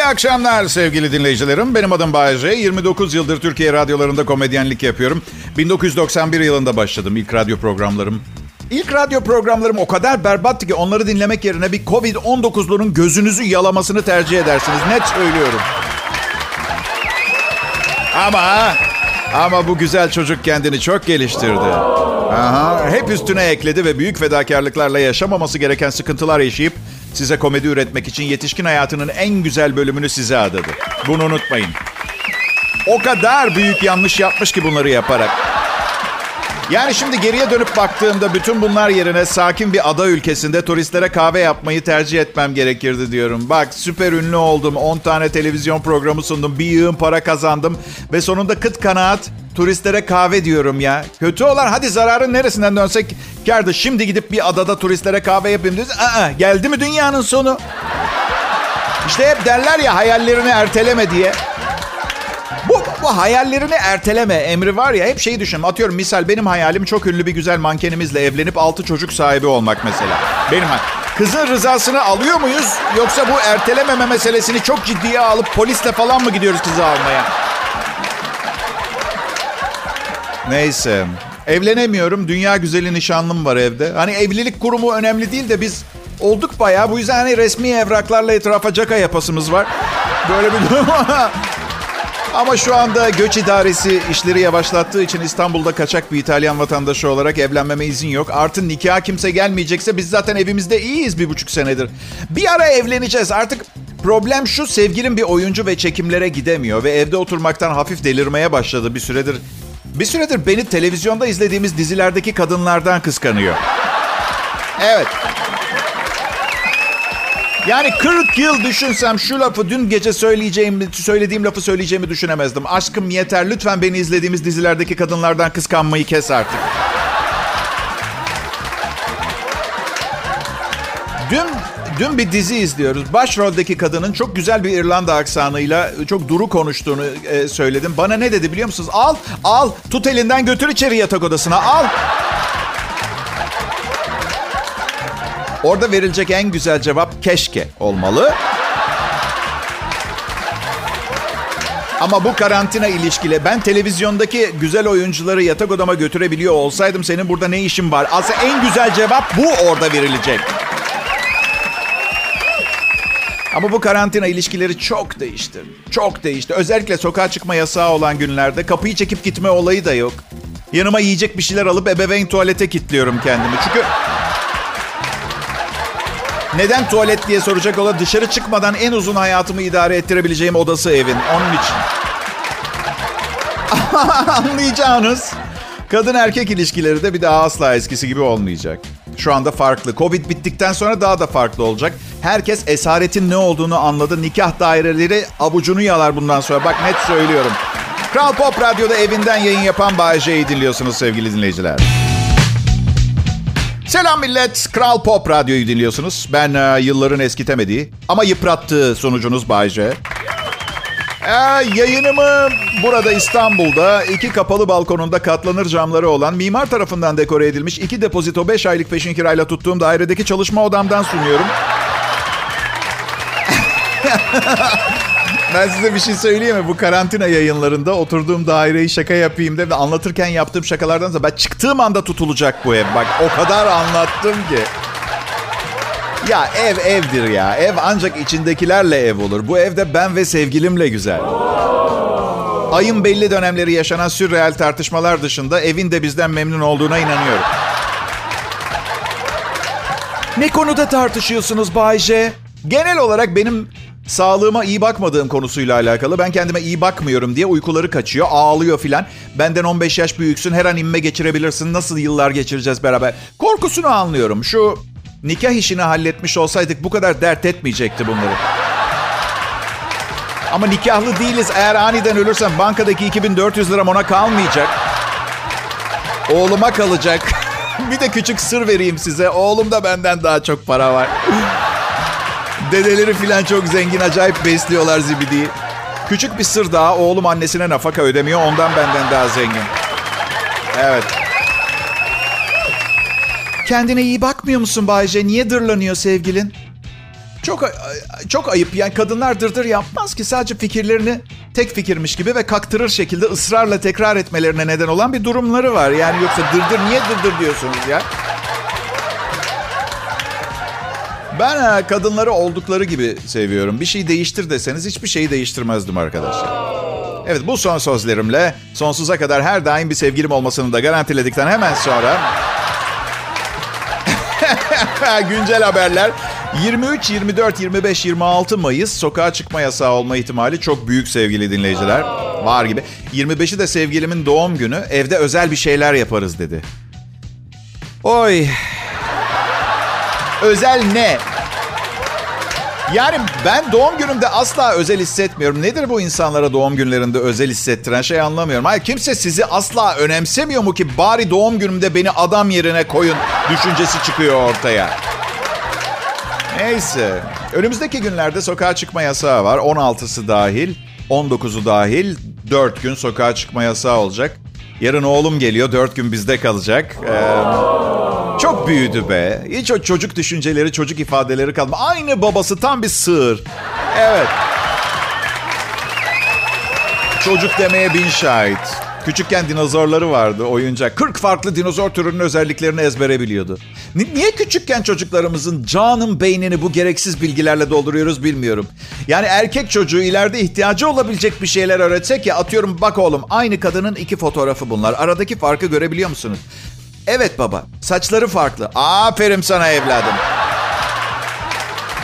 İyi akşamlar sevgili dinleyicilerim. Benim adım Bayece. 29 yıldır Türkiye radyolarında komedyenlik yapıyorum. 1991 yılında başladım ilk radyo programlarım. İlk radyo programlarım o kadar berbattı ki onları dinlemek yerine bir Covid-19'lunun gözünüzü yalamasını tercih edersiniz. Net söylüyorum. Ama ama bu güzel çocuk kendini çok geliştirdi. Aha, hep üstüne ekledi ve büyük fedakarlıklarla yaşamaması gereken sıkıntılar yaşayıp size komedi üretmek için yetişkin hayatının en güzel bölümünü size adadı. Bunu unutmayın. O kadar büyük yanlış yapmış ki bunları yaparak. Yani şimdi geriye dönüp baktığımda bütün bunlar yerine sakin bir ada ülkesinde turistlere kahve yapmayı tercih etmem gerekirdi diyorum. Bak süper ünlü oldum. 10 tane televizyon programı sundum. Bir yığın para kazandım. Ve sonunda kıt kanaat turistlere kahve diyorum ya. Kötü olan hadi zararın neresinden dönsek kardı. Şimdi gidip bir adada turistlere kahve yapayım diyoruz. Aa, geldi mi dünyanın sonu? İşte hep derler ya hayallerini erteleme diye. Bu, bu hayallerini erteleme emri var ya hep şeyi düşün. Atıyorum misal benim hayalim çok ünlü bir güzel mankenimizle evlenip altı çocuk sahibi olmak mesela. Benim Kızın rızasını alıyor muyuz? Yoksa bu ertelememe meselesini çok ciddiye alıp polisle falan mı gidiyoruz kızı almaya? Neyse. Evlenemiyorum. Dünya güzeli nişanlım var evde. Hani evlilik kurumu önemli değil de biz olduk bayağı. Bu yüzden hani resmi evraklarla etrafa caka yapasımız var. Böyle bir durum Ama şu anda göç idaresi işleri yavaşlattığı için İstanbul'da kaçak bir İtalyan vatandaşı olarak evlenmeme izin yok. Artı nikah kimse gelmeyecekse biz zaten evimizde iyiyiz bir buçuk senedir. Bir ara evleneceğiz. Artık problem şu sevgilim bir oyuncu ve çekimlere gidemiyor. Ve evde oturmaktan hafif delirmeye başladı bir süredir. Bir süredir beni televizyonda izlediğimiz dizilerdeki kadınlardan kıskanıyor. Evet. Yani 40 yıl düşünsem şu lafı dün gece söyleyeceğim, söylediğim lafı söyleyeceğimi düşünemezdim. Aşkım yeter lütfen beni izlediğimiz dizilerdeki kadınlardan kıskanmayı kes artık. Dün dün bir dizi izliyoruz. Başroldeki kadının çok güzel bir İrlanda aksanıyla çok duru konuştuğunu e, söyledim. Bana ne dedi biliyor musunuz? Al, al, tut elinden götür içeri yatak odasına, al. Orada verilecek en güzel cevap keşke olmalı. Ama bu karantina ilişkile ben televizyondaki güzel oyuncuları yatak odama götürebiliyor olsaydım senin burada ne işin var? Aslında en güzel cevap bu orada verilecek. Ama bu karantina ilişkileri çok değişti. Çok değişti. Özellikle sokağa çıkma yasağı olan günlerde kapıyı çekip gitme olayı da yok. Yanıma yiyecek bir şeyler alıp ebeveyn tuvalete kilitliyorum kendimi. Çünkü neden tuvalet diye soracak olan dışarı çıkmadan en uzun hayatımı idare ettirebileceğim odası evin. Onun için. Anlayacağınız kadın erkek ilişkileri de bir daha asla eskisi gibi olmayacak. Şu anda farklı. Covid bittikten sonra daha da farklı olacak. Herkes esaretin ne olduğunu anladı. Nikah daireleri avucunu yalar bundan sonra. Bak net söylüyorum. Kral Pop Radyo'da evinden yayın yapan Bay J'yi dinliyorsunuz sevgili dinleyiciler. Selam millet. Kral Pop Radyo'yu dinliyorsunuz. Ben e, yılların eskitemediği ama yıprattığı sonucunuz Bayce. E, yayınımı burada İstanbul'da iki kapalı balkonunda katlanır camları olan mimar tarafından dekore edilmiş iki depozito 5 aylık peşin kirayla tuttuğum dairedeki çalışma odamdan sunuyorum. Ben size bir şey söyleyeyim mi? Bu karantina yayınlarında oturduğum daireyi şaka yapayım de ve anlatırken yaptığım şakalardan sonra ben çıktığım anda tutulacak bu ev. Bak o kadar anlattım ki. Ya ev evdir ya. Ev ancak içindekilerle ev olur. Bu evde ben ve sevgilimle güzel. Ayın belli dönemleri yaşanan sürreel tartışmalar dışında evin de bizden memnun olduğuna inanıyorum. Ne konuda tartışıyorsunuz Bayce? Genel olarak benim sağlığıma iyi bakmadığım konusuyla alakalı. Ben kendime iyi bakmıyorum diye uykuları kaçıyor, ağlıyor filan. Benden 15 yaş büyüksün, her an inme geçirebilirsin. Nasıl yıllar geçireceğiz beraber? Korkusunu anlıyorum. Şu nikah işini halletmiş olsaydık bu kadar dert etmeyecekti bunları. Ama nikahlı değiliz. Eğer aniden ölürsem bankadaki 2400 liram ona kalmayacak. Oğluma kalacak. bir de küçük sır vereyim size. Oğlum da benden daha çok para var. Dedeleri filan çok zengin, acayip besliyorlar zibidiyi. Küçük bir sır daha, oğlum annesine nafaka ödemiyor, ondan benden daha zengin. Evet. Kendine iyi bakmıyor musun Bayce? Niye dırlanıyor sevgilin? Çok çok ayıp. Yani kadınlar dırdır yapmaz ki sadece fikirlerini tek fikirmiş gibi ve kaktırır şekilde ısrarla tekrar etmelerine neden olan bir durumları var. Yani yoksa dırdır niye dırdır diyorsunuz ya? Ben kadınları oldukları gibi seviyorum. Bir şey değiştir deseniz hiçbir şeyi değiştirmezdim arkadaşlar. Evet bu son sözlerimle sonsuza kadar her daim bir sevgilim olmasını da garantiledikten hemen sonra... Güncel haberler. 23, 24, 25, 26 Mayıs sokağa çıkma yasağı olma ihtimali çok büyük sevgili dinleyiciler. Var gibi. 25'i de sevgilimin doğum günü. Evde özel bir şeyler yaparız dedi. Oy. Özel ne? Yani ben doğum günümde asla özel hissetmiyorum. Nedir bu insanlara doğum günlerinde özel hissettiren şey anlamıyorum. Hayır kimse sizi asla önemsemiyor mu ki bari doğum günümde beni adam yerine koyun düşüncesi çıkıyor ortaya. Neyse. Önümüzdeki günlerde sokağa çıkma yasağı var. 16'sı dahil, 19'u dahil 4 gün sokağa çıkma yasağı olacak. Yarın oğlum geliyor, 4 gün bizde kalacak. Ee, çok büyüdü be. Hiç o çocuk düşünceleri, çocuk ifadeleri kalma. Aynı babası tam bir sığır. Evet. Çocuk demeye bin şahit. Küçükken dinozorları vardı oyuncak. 40 farklı dinozor türünün özelliklerini ezbere biliyordu. Niye küçükken çocuklarımızın canım beynini bu gereksiz bilgilerle dolduruyoruz bilmiyorum. Yani erkek çocuğu ileride ihtiyacı olabilecek bir şeyler öğretsek ya atıyorum bak oğlum aynı kadının iki fotoğrafı bunlar. Aradaki farkı görebiliyor musunuz? Evet baba. Saçları farklı. Aferin sana evladım.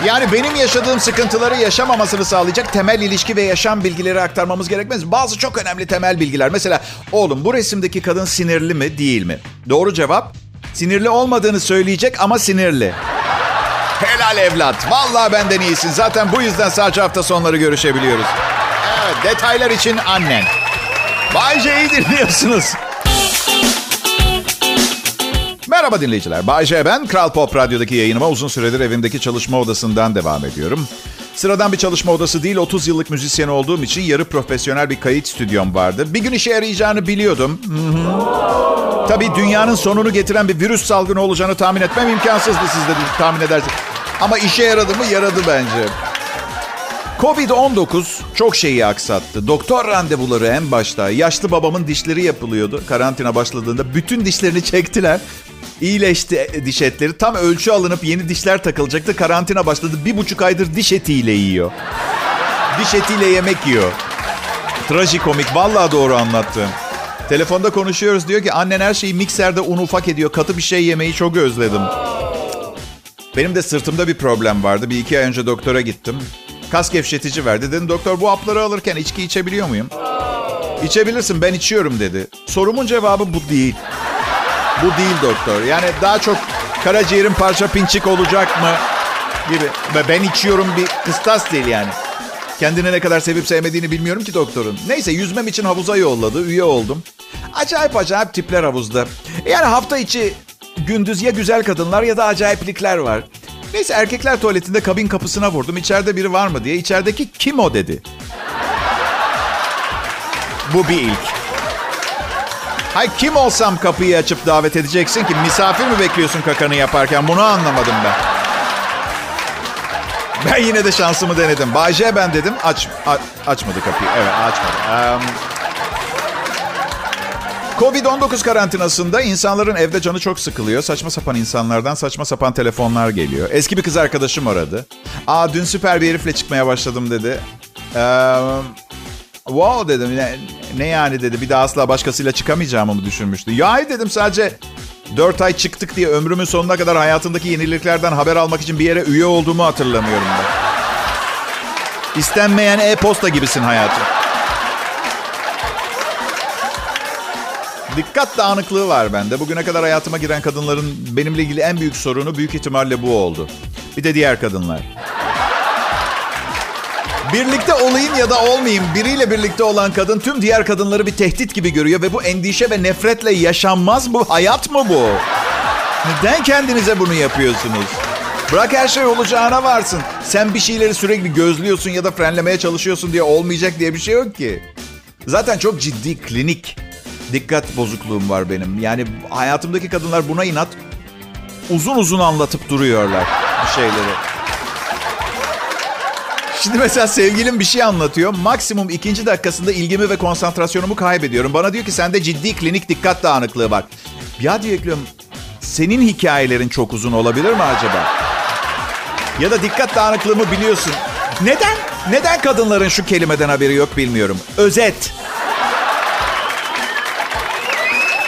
Yani benim yaşadığım sıkıntıları yaşamamasını sağlayacak temel ilişki ve yaşam bilgileri aktarmamız gerekmez. Bazı çok önemli temel bilgiler. Mesela oğlum bu resimdeki kadın sinirli mi değil mi? Doğru cevap sinirli olmadığını söyleyecek ama sinirli. Helal evlat. Vallahi benden iyisin. Zaten bu yüzden sadece hafta sonları görüşebiliyoruz. Evet detaylar için annen. Bay J'yi dinliyorsunuz. Merhaba dinleyiciler. Bay J ben. Kral Pop Radyo'daki yayınıma uzun süredir evimdeki çalışma odasından devam ediyorum. Sıradan bir çalışma odası değil, 30 yıllık müzisyen olduğum için yarı profesyonel bir kayıt stüdyom vardı. Bir gün işe yarayacağını biliyordum. Tabii dünyanın sonunu getiren bir virüs salgını olacağını tahmin etmem imkansızdı siz de tahmin edersiniz. Ama işe yaradı mı? Yaradı bence. Covid-19 çok şeyi aksattı. Doktor randevuları en başta. Yaşlı babamın dişleri yapılıyordu. Karantina başladığında bütün dişlerini çektiler. İyileşti diş etleri. Tam ölçü alınıp yeni dişler takılacaktı. Karantina başladı. Bir buçuk aydır diş etiyle yiyor. Diş etiyle yemek yiyor. Trajikomik. Vallahi doğru anlattım. Telefonda konuşuyoruz. Diyor ki annen her şeyi mikserde un ufak ediyor. Katı bir şey yemeyi çok özledim. Benim de sırtımda bir problem vardı. Bir iki ay önce doktora gittim. Kas gevşetici verdi. Dedim doktor bu hapları alırken içki içebiliyor muyum? İçebilirsin ben içiyorum dedi. Sorumun cevabı bu değil. Bu değil doktor. Yani daha çok karaciğerin parça pinçik olacak mı gibi. Ve ben içiyorum bir kıstas değil yani. Kendine ne kadar sevip sevmediğini bilmiyorum ki doktorun. Neyse yüzmem için havuza yolladı. Üye oldum. Acayip acayip tipler havuzda. Yani hafta içi gündüz ya güzel kadınlar ya da acayiplikler var. Neyse erkekler tuvaletinde kabin kapısına vurdum. İçeride biri var mı diye. İçerideki kim o dedi. Bu bir ilk. Hay kim olsam kapıyı açıp davet edeceksin ki? Misafir mi bekliyorsun kakanı yaparken? Bunu anlamadım ben. Ben yine de şansımı denedim. Bayce ben dedim. Aç, a, açmadı kapıyı. Evet açmadı. Um, Covid-19 karantinasında insanların evde canı çok sıkılıyor. Saçma sapan insanlardan saçma sapan telefonlar geliyor. Eski bir kız arkadaşım aradı. Aa dün süper bir herifle çıkmaya başladım dedi. Ee, wow dedim. Ne, ne yani dedi. Bir daha asla başkasıyla çıkamayacağımı mı düşünmüştü. Ya dedim sadece 4 ay çıktık diye ömrümün sonuna kadar hayatındaki yeniliklerden haber almak için bir yere üye olduğumu hatırlamıyorum ben. İstenmeyen e-posta gibisin hayatım. Dikkat dağınıklığı var bende. Bugüne kadar hayatıma giren kadınların benimle ilgili en büyük sorunu büyük ihtimalle bu oldu. Bir de diğer kadınlar. Birlikte olayım ya da olmayayım biriyle birlikte olan kadın tüm diğer kadınları bir tehdit gibi görüyor ve bu endişe ve nefretle yaşanmaz bu. Hayat mı bu? Neden kendinize bunu yapıyorsunuz? Bırak her şey olacağına varsın. Sen bir şeyleri sürekli gözlüyorsun ya da frenlemeye çalışıyorsun diye olmayacak diye bir şey yok ki. Zaten çok ciddi klinik dikkat bozukluğum var benim. Yani hayatımdaki kadınlar buna inat uzun uzun anlatıp duruyorlar bir şeyleri. Şimdi mesela sevgilim bir şey anlatıyor. Maksimum ikinci dakikasında ilgimi ve konsantrasyonumu kaybediyorum. Bana diyor ki sende ciddi klinik dikkat dağınıklığı var. Ya diyor ekliyorum senin hikayelerin çok uzun olabilir mi acaba? Ya da dikkat dağınıklığımı biliyorsun. Neden? Neden kadınların şu kelimeden haberi yok bilmiyorum. Özet.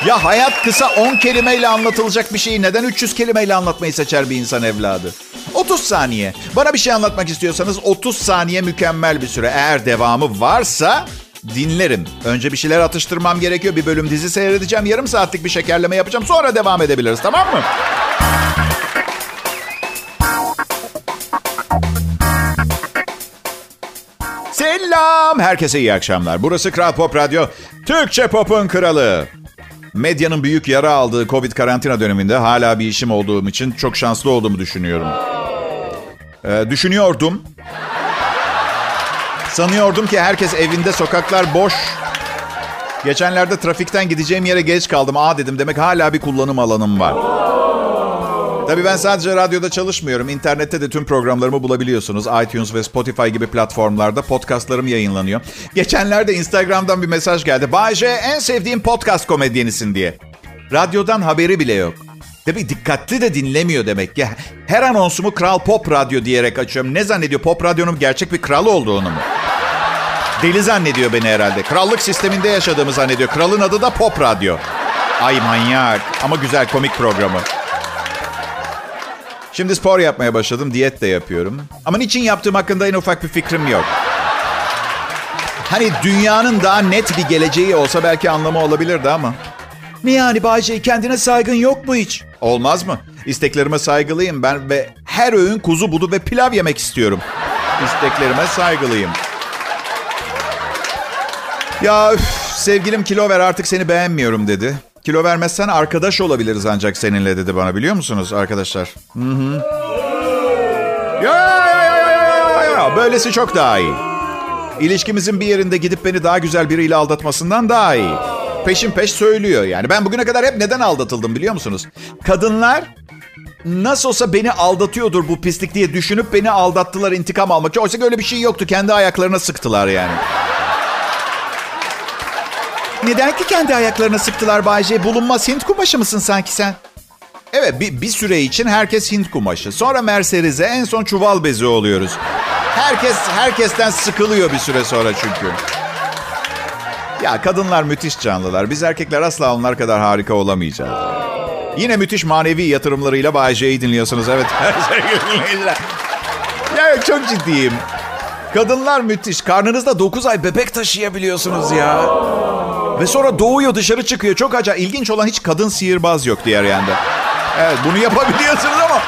Ya hayat kısa 10 kelimeyle anlatılacak bir şeyi neden 300 kelimeyle anlatmayı seçer bir insan evladı? 30 saniye. Bana bir şey anlatmak istiyorsanız 30 saniye mükemmel bir süre. Eğer devamı varsa dinlerim. Önce bir şeyler atıştırmam gerekiyor. Bir bölüm dizi seyredeceğim. Yarım saatlik bir şekerleme yapacağım. Sonra devam edebiliriz tamam mı? Selam. Herkese iyi akşamlar. Burası Kral Pop Radyo. Türkçe Pop'un kralı. Medyanın büyük yara aldığı Covid karantina döneminde hala bir işim olduğum için çok şanslı olduğumu düşünüyorum. Ee, düşünüyordum. Sanıyordum ki herkes evinde, sokaklar boş. Geçenlerde trafikten gideceğim yere geç kaldım. Aa dedim demek hala bir kullanım alanım var. Tabii ben sadece radyoda çalışmıyorum. İnternette de tüm programlarımı bulabiliyorsunuz. iTunes ve Spotify gibi platformlarda podcastlarım yayınlanıyor. Geçenlerde Instagram'dan bir mesaj geldi. Bayce en sevdiğim podcast komedyenisin diye. Radyodan haberi bile yok. Tabii dikkatli de dinlemiyor demek ki. Her anonsumu Kral Pop Radyo diyerek açıyorum. Ne zannediyor? Pop Radyo'nun gerçek bir kral olduğunu mu? Deli zannediyor beni herhalde. Krallık sisteminde yaşadığımı zannediyor. Kralın adı da Pop Radyo. Ay manyak. Ama güzel komik programı. Şimdi spor yapmaya başladım. Diyet de yapıyorum. Ama niçin yaptığım hakkında en ufak bir fikrim yok. Hani dünyanın daha net bir geleceği olsa belki anlamı olabilirdi ama. Ne yani Bayce kendine saygın yok mu hiç? Olmaz mı? İsteklerime saygılıyım ben ve her öğün kuzu budu ve pilav yemek istiyorum. İsteklerime saygılıyım. Ya üf, sevgilim kilo ver artık seni beğenmiyorum dedi. Kilo vermezsen arkadaş olabiliriz ancak seninle dedi bana biliyor musunuz arkadaşlar? Hı ya, ya, ya, ya, ya. Böylesi çok daha iyi. İlişkimizin bir yerinde gidip beni daha güzel biriyle aldatmasından daha iyi. Peşin peş söylüyor yani. Ben bugüne kadar hep neden aldatıldım biliyor musunuz? Kadınlar nasıl olsa beni aldatıyordur bu pislik diye düşünüp beni aldattılar intikam almak için. Oysa öyle bir şey yoktu. Kendi ayaklarına sıktılar yani. Neden ki kendi ayaklarına sıktılar Bayce? Bulunmaz Hint kumaşı mısın sanki sen? Evet bir, bir süre için herkes Hint kumaşı. Sonra Mercedes'e en son çuval bezi oluyoruz. Herkes herkesten sıkılıyor bir süre sonra çünkü. Ya kadınlar müthiş canlılar. Biz erkekler asla onlar kadar harika olamayacağız. Yine müthiş manevi yatırımlarıyla Bayece'yi dinliyorsunuz. Evet. ya çok ciddiyim. Kadınlar müthiş. Karnınızda 9 ay bebek taşıyabiliyorsunuz ya. Ve sonra doğuyor dışarı çıkıyor. Çok acayip. İlginç olan hiç kadın sihirbaz yok diğer yanda. Evet bunu yapabiliyorsunuz ama.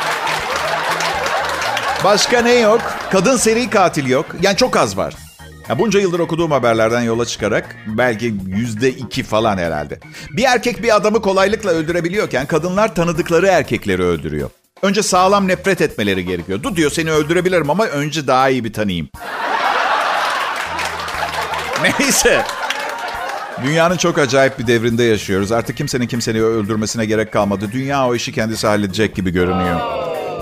Başka ne yok? Kadın seri katil yok. Yani çok az var. Ya bunca yıldır okuduğum haberlerden yola çıkarak belki yüzde iki falan herhalde. Bir erkek bir adamı kolaylıkla öldürebiliyorken kadınlar tanıdıkları erkekleri öldürüyor. Önce sağlam nefret etmeleri gerekiyor. Dur diyor seni öldürebilirim ama önce daha iyi bir tanıyayım. Neyse. Dünyanın çok acayip bir devrinde yaşıyoruz. Artık kimsenin kimseni öldürmesine gerek kalmadı. Dünya o işi kendisi halledecek gibi görünüyor.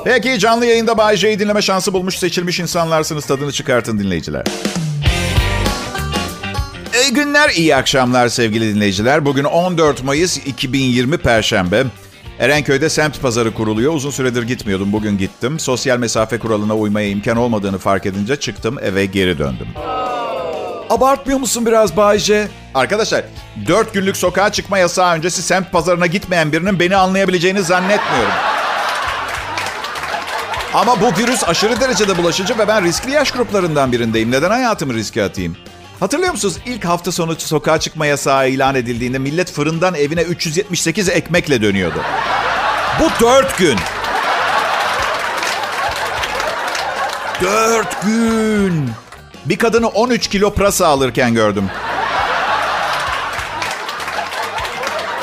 Peki canlı yayında Bay J'yi dinleme şansı bulmuş seçilmiş insanlarsınız. Tadını çıkartın dinleyiciler. İyi günler, iyi akşamlar sevgili dinleyiciler. Bugün 14 Mayıs 2020 Perşembe. Erenköy'de semt pazarı kuruluyor. Uzun süredir gitmiyordum. Bugün gittim. Sosyal mesafe kuralına uymaya imkan olmadığını fark edince çıktım eve geri döndüm. Abartmıyor musun biraz Bayce? Arkadaşlar 4 günlük sokağa çıkma yasağı öncesi semt pazarına gitmeyen birinin beni anlayabileceğini zannetmiyorum. Ama bu virüs aşırı derecede bulaşıcı ve ben riskli yaş gruplarından birindeyim. Neden hayatımı riske atayım? Hatırlıyor musunuz ilk hafta sonu sokağa çıkma yasağı ilan edildiğinde millet fırından evine 378 ekmekle dönüyordu. Bu dört gün. Dört gün. Bir kadını 13 kilo pırasa alırken gördüm.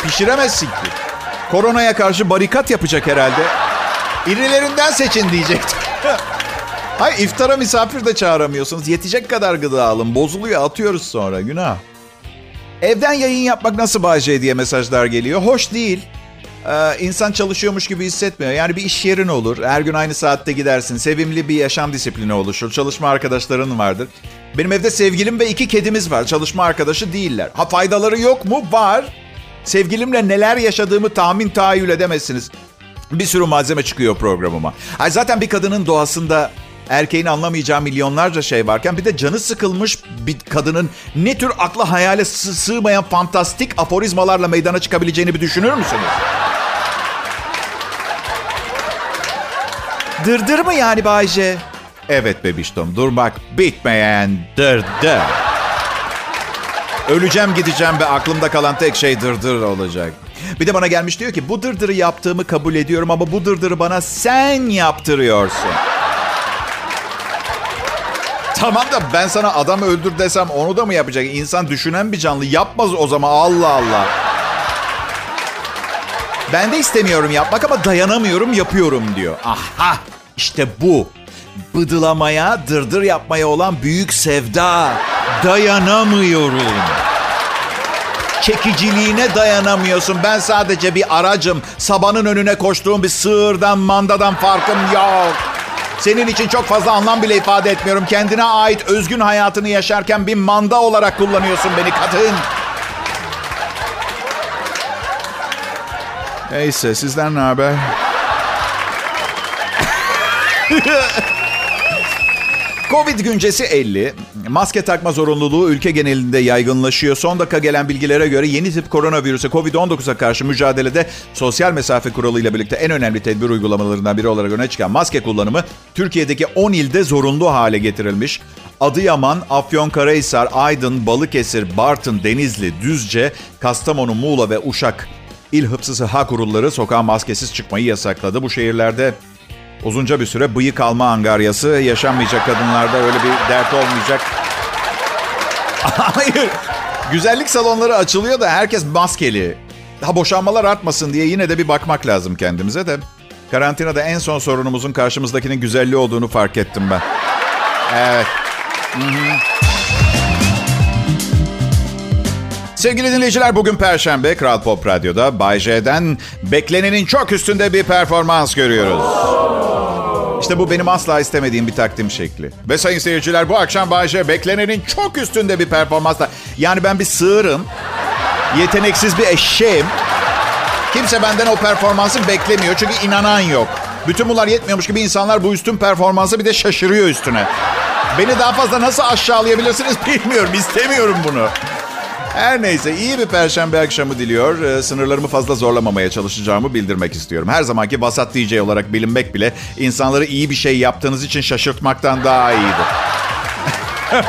Pişiremezsin ki. Koronaya karşı barikat yapacak herhalde. İrilerinden seçin diyecektim. Hay iftara misafir de çağıramıyorsunuz. Yetecek kadar gıda alın. Bozuluyor atıyoruz sonra günah. Evden yayın yapmak nasıl Bayce diye mesajlar geliyor. Hoş değil. Ee, insan çalışıyormuş gibi hissetmiyor. Yani bir iş yerin olur. Her gün aynı saatte gidersin. Sevimli bir yaşam disiplini oluşur. Çalışma arkadaşların vardır. Benim evde sevgilim ve iki kedimiz var. Çalışma arkadaşı değiller. Ha faydaları yok mu? Var. Sevgilimle neler yaşadığımı tahmin tahayyül edemezsiniz. Bir sürü malzeme çıkıyor programıma. Ay zaten bir kadının doğasında erkeğin anlamayacağı milyonlarca şey varken bir de canı sıkılmış bir kadının ne tür akla hayale sığmayan fantastik aforizmalarla meydana çıkabileceğini bir düşünür müsünüz? Dırdır mı yani Bayce? Evet bebiştom durmak bitmeyen dırdır. Öleceğim gideceğim ve aklımda kalan tek şey dırdır olacak. Bir de bana gelmiş diyor ki bu dırdırı yaptığımı kabul ediyorum ama bu dırdırı bana sen yaptırıyorsun. Tamam da ben sana adam öldür desem onu da mı yapacak? İnsan düşünen bir canlı yapmaz o zaman Allah Allah. Ben de istemiyorum yapmak ama dayanamıyorum yapıyorum diyor. Aha işte bu. Bıdılamaya, dırdır yapmaya olan büyük sevda. Dayanamıyorum. Çekiciliğine dayanamıyorsun. Ben sadece bir aracım. Sabanın önüne koştuğum bir sığırdan, mandadan farkım yok. Senin için çok fazla anlam bile ifade etmiyorum. Kendine ait özgün hayatını yaşarken bir manda olarak kullanıyorsun beni kadın. Neyse sizden ne haber? Covid güncesi 50. Maske takma zorunluluğu ülke genelinde yaygınlaşıyor. Son dakika gelen bilgilere göre yeni tip koronavirüse Covid-19'a karşı mücadelede sosyal mesafe kuralıyla birlikte en önemli tedbir uygulamalarından biri olarak öne çıkan maske kullanımı Türkiye'deki 10 ilde zorunlu hale getirilmiş. Adıyaman, Afyonkarahisar, Aydın, Balıkesir, Bartın, Denizli, Düzce, Kastamonu, Muğla ve Uşak İl Hıfzı Sıha Kurulları sokağa maskesiz çıkmayı yasakladı. Bu şehirlerde Uzunca bir süre bıyık alma angaryası yaşanmayacak kadınlarda öyle bir dert olmayacak. Hayır. Güzellik salonları açılıyor da herkes maskeli. Ha boşanmalar artmasın diye yine de bir bakmak lazım kendimize de. Karantinada en son sorunumuzun karşımızdakinin güzelliği olduğunu fark ettim ben. Evet. Hı-hı. Sevgili dinleyiciler bugün Perşembe Kral Pop Radyo'da Bay J'den beklenenin çok üstünde bir performans görüyoruz. İşte bu benim asla istemediğim bir takdim şekli. Ve sayın seyirciler bu akşam Bay J beklenenin çok üstünde bir performansla. Yani ben bir sığırım, yeteneksiz bir eşeğim. Kimse benden o performansı beklemiyor çünkü inanan yok. Bütün bunlar yetmiyormuş gibi insanlar bu üstün performansı bir de şaşırıyor üstüne. Beni daha fazla nasıl aşağılayabilirsiniz bilmiyorum. İstemiyorum bunu. Her neyse iyi bir perşembe akşamı diliyor. Ee, sınırlarımı fazla zorlamamaya çalışacağımı bildirmek istiyorum. Her zamanki vasat DJ olarak bilinmek bile insanları iyi bir şey yaptığınız için şaşırtmaktan daha iyidir.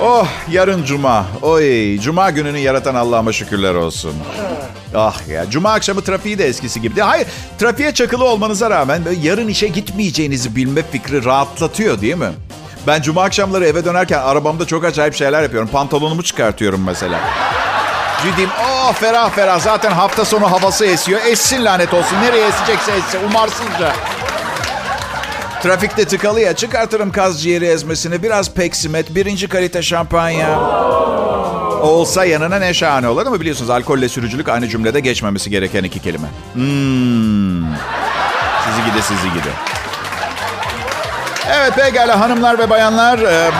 oh yarın cuma. Oy cuma gününü yaratan Allah'ıma şükürler olsun. Ah ya cuma akşamı trafiği de eskisi gibi. Hayır trafiğe çakılı olmanıza rağmen yarın işe gitmeyeceğinizi bilme fikri rahatlatıyor değil mi? Ben cuma akşamları eve dönerken arabamda çok acayip şeyler yapıyorum. Pantolonumu çıkartıyorum mesela. Ciddiyim. Oh ferah ferah. Zaten hafta sonu havası esiyor. Essin lanet olsun. Nereye esecekse essin. Umarsızca. Trafikte tıkalı ya. Çıkartırım kaz ciğeri ezmesini. Biraz peksimet. Birinci kalite şampanya. Olsa yanına ne şahane olur ama biliyorsunuz alkolle sürücülük aynı cümlede geçmemesi gereken iki kelime. Hmm. Sizi gide sizi gide. Evet pekala hanımlar ve bayanlar. E,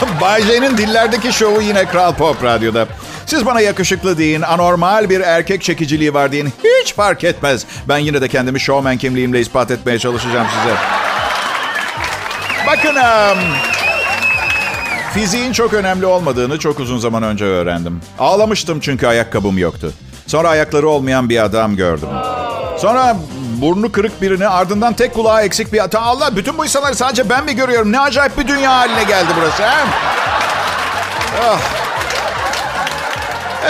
Bay J'nin dillerdeki şovu yine Kral Pop Radyo'da. Siz bana yakışıklı deyin, anormal bir erkek çekiciliği var deyin. Hiç fark etmez. Ben yine de kendimi showman kimliğimle ispat etmeye çalışacağım size. Bakın, um, fiziğin çok önemli olmadığını çok uzun zaman önce öğrendim. Ağlamıştım çünkü ayakkabım yoktu. Sonra ayakları olmayan bir adam gördüm. Sonra burnu kırık birini ardından tek kulağı eksik bir... Allah bütün bu insanları sadece ben mi görüyorum? Ne acayip bir dünya haline geldi burası. He? Oh.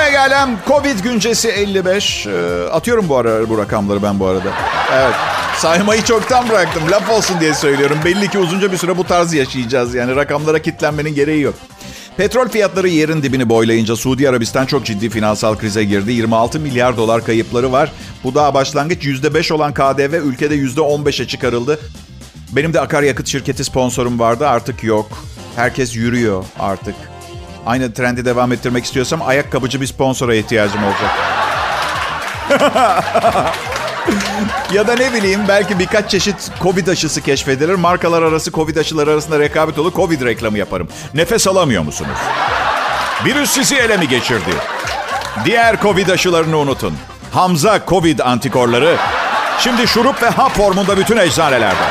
Egalem Covid güncesi 55. Ee, atıyorum bu ara bu rakamları ben bu arada. Evet. Saymayı çoktan bıraktım. Laf olsun diye söylüyorum. Belli ki uzunca bir süre bu tarz yaşayacağız. Yani rakamlara kitlenmenin gereği yok. Petrol fiyatları yerin dibini boylayınca Suudi Arabistan çok ciddi finansal krize girdi. 26 milyar dolar kayıpları var. Bu daha başlangıç %5 olan KDV ülkede %15'e çıkarıldı. Benim de akaryakıt şirketi sponsorum vardı artık yok. Herkes yürüyor artık. aynı trendi devam ettirmek istiyorsam ayakkabıcı bir sponsora ihtiyacım olacak. ya da ne bileyim belki birkaç çeşit Covid aşısı keşfedilir. Markalar arası Covid aşıları arasında rekabet olur. Covid reklamı yaparım. Nefes alamıyor musunuz? Virüs sizi ele mi geçirdi? Diğer Covid aşılarını unutun. Hamza Covid antikorları şimdi şurup ve hap formunda bütün eczanelerde.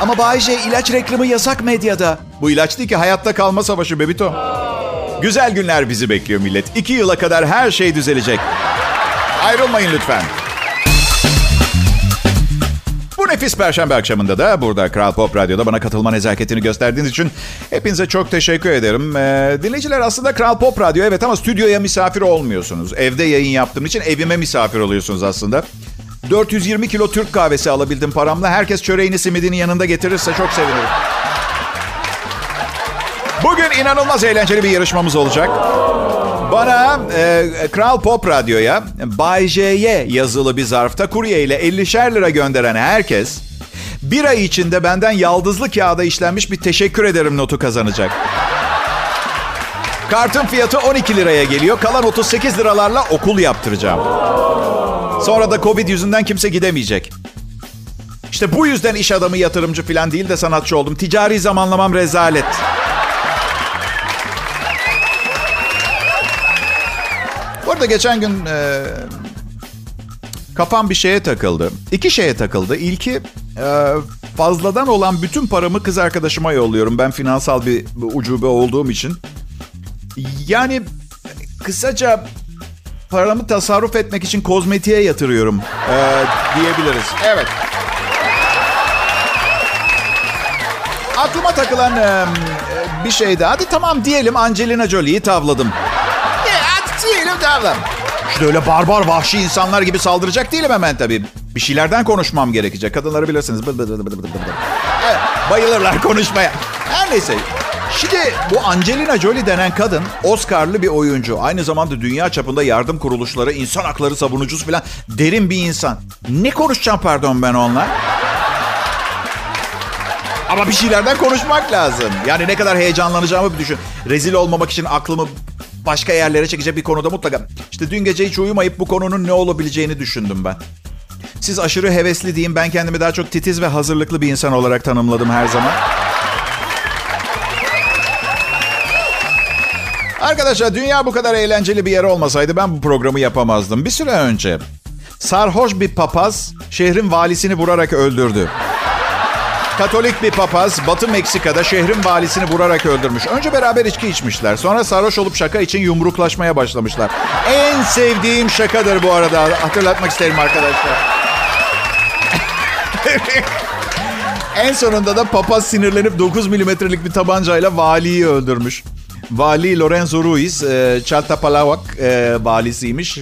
Ama Bayce ilaç reklamı yasak medyada. Bu ilaç değil ki hayatta kalma savaşı bebito. Güzel günler bizi bekliyor millet. İki yıla kadar her şey düzelecek. Ayrılmayın lütfen. Bu nefis perşembe akşamında da burada Kral Pop Radyo'da bana katılma nezaketini gösterdiğiniz için hepinize çok teşekkür ederim. Ee, dinleyiciler aslında Kral Pop Radyo evet ama stüdyoya misafir olmuyorsunuz. Evde yayın yaptığım için evime misafir oluyorsunuz aslında. 420 kilo Türk kahvesi alabildim paramla. Herkes çöreğini simidini yanında getirirse çok sevinirim. Bugün inanılmaz eğlenceli bir yarışmamız olacak. Bana e, Kral Pop Radyo'ya Bay J'ye yazılı bir zarfta kurye ile 50'şer lira gönderen herkes bir ay içinde benden yaldızlı kağıda işlenmiş bir teşekkür ederim notu kazanacak. Kartın fiyatı 12 liraya geliyor. Kalan 38 liralarla okul yaptıracağım. Sonra da Covid yüzünden kimse gidemeyecek. İşte bu yüzden iş adamı yatırımcı falan değil de sanatçı oldum. Ticari zamanlamam rezalet. Arada geçen gün e, kafam bir şeye takıldı. İki şeye takıldı. İlki e, fazladan olan bütün paramı kız arkadaşıma yolluyorum. Ben finansal bir ucube olduğum için. Yani kısaca paramı tasarruf etmek için kozmetiğe yatırıyorum e, diyebiliriz. Evet. Aklıma takılan e, bir şeydi. Hadi tamam diyelim Angelina Jolie'yi tavladım. Tamam. İşte öyle barbar vahşi insanlar gibi saldıracak değilim hemen tabii. Bir şeylerden konuşmam gerekecek. Kadınları bilirsiniz. Bayılırlar konuşmaya. Her neyse. Şimdi bu Angelina Jolie denen kadın Oscar'lı bir oyuncu. Aynı zamanda dünya çapında yardım kuruluşları, insan hakları savunucusu falan derin bir insan. Ne konuşacağım pardon ben onunla? Ama bir şeylerden konuşmak lazım. Yani ne kadar heyecanlanacağımı bir düşün. Rezil olmamak için aklımı başka yerlere çekecek bir konuda mutlaka. İşte dün gece hiç uyumayıp bu konunun ne olabileceğini düşündüm ben. Siz aşırı hevesli diyeyim. Ben kendimi daha çok titiz ve hazırlıklı bir insan olarak tanımladım her zaman. Arkadaşlar dünya bu kadar eğlenceli bir yer olmasaydı ben bu programı yapamazdım. Bir süre önce sarhoş bir papaz şehrin valisini vurarak öldürdü. Katolik bir papaz Batı Meksika'da şehrin valisini vurarak öldürmüş. Önce beraber içki içmişler. Sonra sarhoş olup şaka için yumruklaşmaya başlamışlar. En sevdiğim şakadır bu arada. Hatırlatmak isterim arkadaşlar. en sonunda da papaz sinirlenip 9 milimetrelik bir tabancayla valiyi öldürmüş. Vali Lorenzo Ruiz, e, Chaltapalawak e, valisiymiş.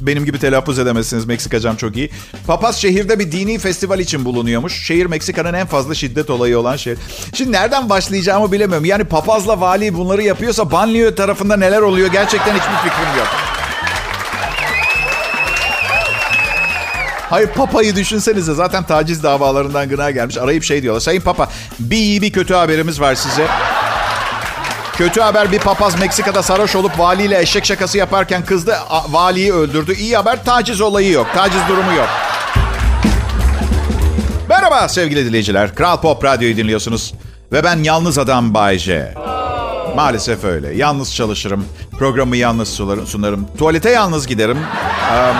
Benim gibi telaffuz edemezsiniz. Meksikacam çok iyi. Papaz şehirde bir dini festival için bulunuyormuş. Şehir Meksika'nın en fazla şiddet olayı olan şehir. Şimdi nereden başlayacağımı bilemiyorum. Yani papazla vali bunları yapıyorsa banliyö tarafında neler oluyor gerçekten hiçbir fikrim yok. Hayır papayı düşünsenize zaten taciz davalarından gına gelmiş. Arayıp şey diyorlar. Sayın Papa bir iyi bir kötü haberimiz var size. Kötü haber bir papaz Meksika'da sarhoş olup valiyle eşek şakası yaparken kızdı. Valiyi öldürdü. İyi haber taciz olayı yok. Taciz durumu yok. Merhaba sevgili dinleyiciler. Kral Pop Radyo'yu dinliyorsunuz. Ve ben yalnız adam Bay J. Maalesef öyle. Yalnız çalışırım. Programı yalnız sunarım. Tuvalete yalnız giderim. Um,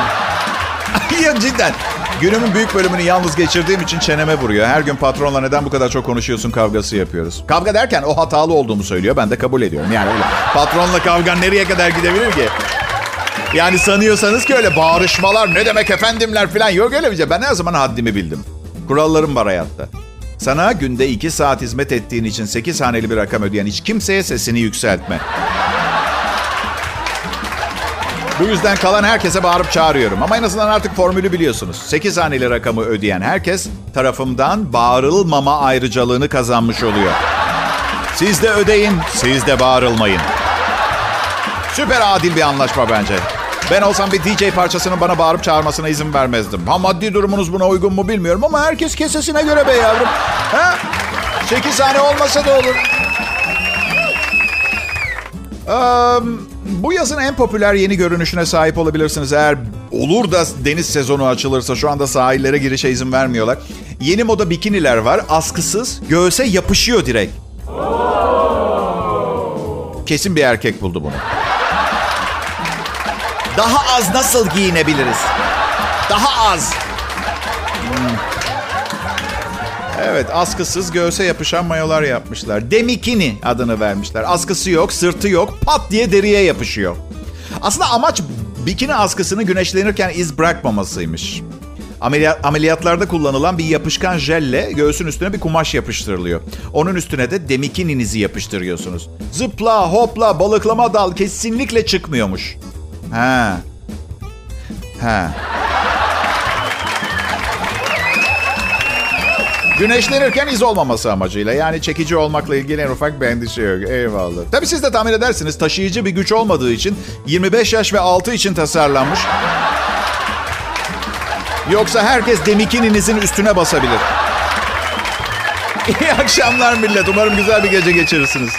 cidden. Günümün büyük bölümünü yalnız geçirdiğim için çeneme vuruyor. Her gün patronla neden bu kadar çok konuşuyorsun kavgası yapıyoruz. Kavga derken o hatalı olduğumu söylüyor. Ben de kabul ediyorum. Yani öyle. Patronla kavga nereye kadar gidebilir ki? Yani sanıyorsanız ki öyle bağırışmalar ne demek efendimler falan yok öyle bir şey. Ben her zaman haddimi bildim. Kurallarım var hayatta. Sana günde iki saat hizmet ettiğin için 8 haneli bir rakam ödeyen hiç kimseye sesini yükseltme. Bu yüzden kalan herkese bağırıp çağırıyorum. Ama en azından artık formülü biliyorsunuz. 8 haneli rakamı ödeyen herkes tarafımdan bağırılmama ayrıcalığını kazanmış oluyor. Siz de ödeyin, siz de bağırılmayın. Süper adil bir anlaşma bence. Ben olsam bir DJ parçasının bana bağırıp çağırmasına izin vermezdim. Ha maddi durumunuz buna uygun mu bilmiyorum ama herkes kesesine göre be yavrum. Ha? 8 saniye olmasa da olur. Bu yazın en popüler yeni görünüşüne sahip olabilirsiniz. Eğer olur da deniz sezonu açılırsa şu anda sahillere girişe izin vermiyorlar. Yeni moda bikiniler var. Askısız, göğse yapışıyor direkt. Kesin bir erkek buldu bunu. Daha az nasıl giyinebiliriz? Daha az. Evet, askısız göğse yapışan mayolar yapmışlar. Demikini adını vermişler. Askısı yok, sırtı yok, pat diye deriye yapışıyor. Aslında amaç bikini askısını güneşlenirken iz bırakmamasıymış. Ameliyat, ameliyatlarda kullanılan bir yapışkan jelle göğsün üstüne bir kumaş yapıştırılıyor. Onun üstüne de demikininizi yapıştırıyorsunuz. Zıpla, hopla, balıklama dal kesinlikle çıkmıyormuş. Ha. Ha. Güneşlenirken iz olmaması amacıyla. Yani çekici olmakla ilgili en ufak bir endişe yok. Eyvallah. Tabii siz de tahmin edersiniz taşıyıcı bir güç olmadığı için 25 yaş ve altı için tasarlanmış. Yoksa herkes demikininizin üstüne basabilir. İyi akşamlar millet. Umarım güzel bir gece geçirirsiniz.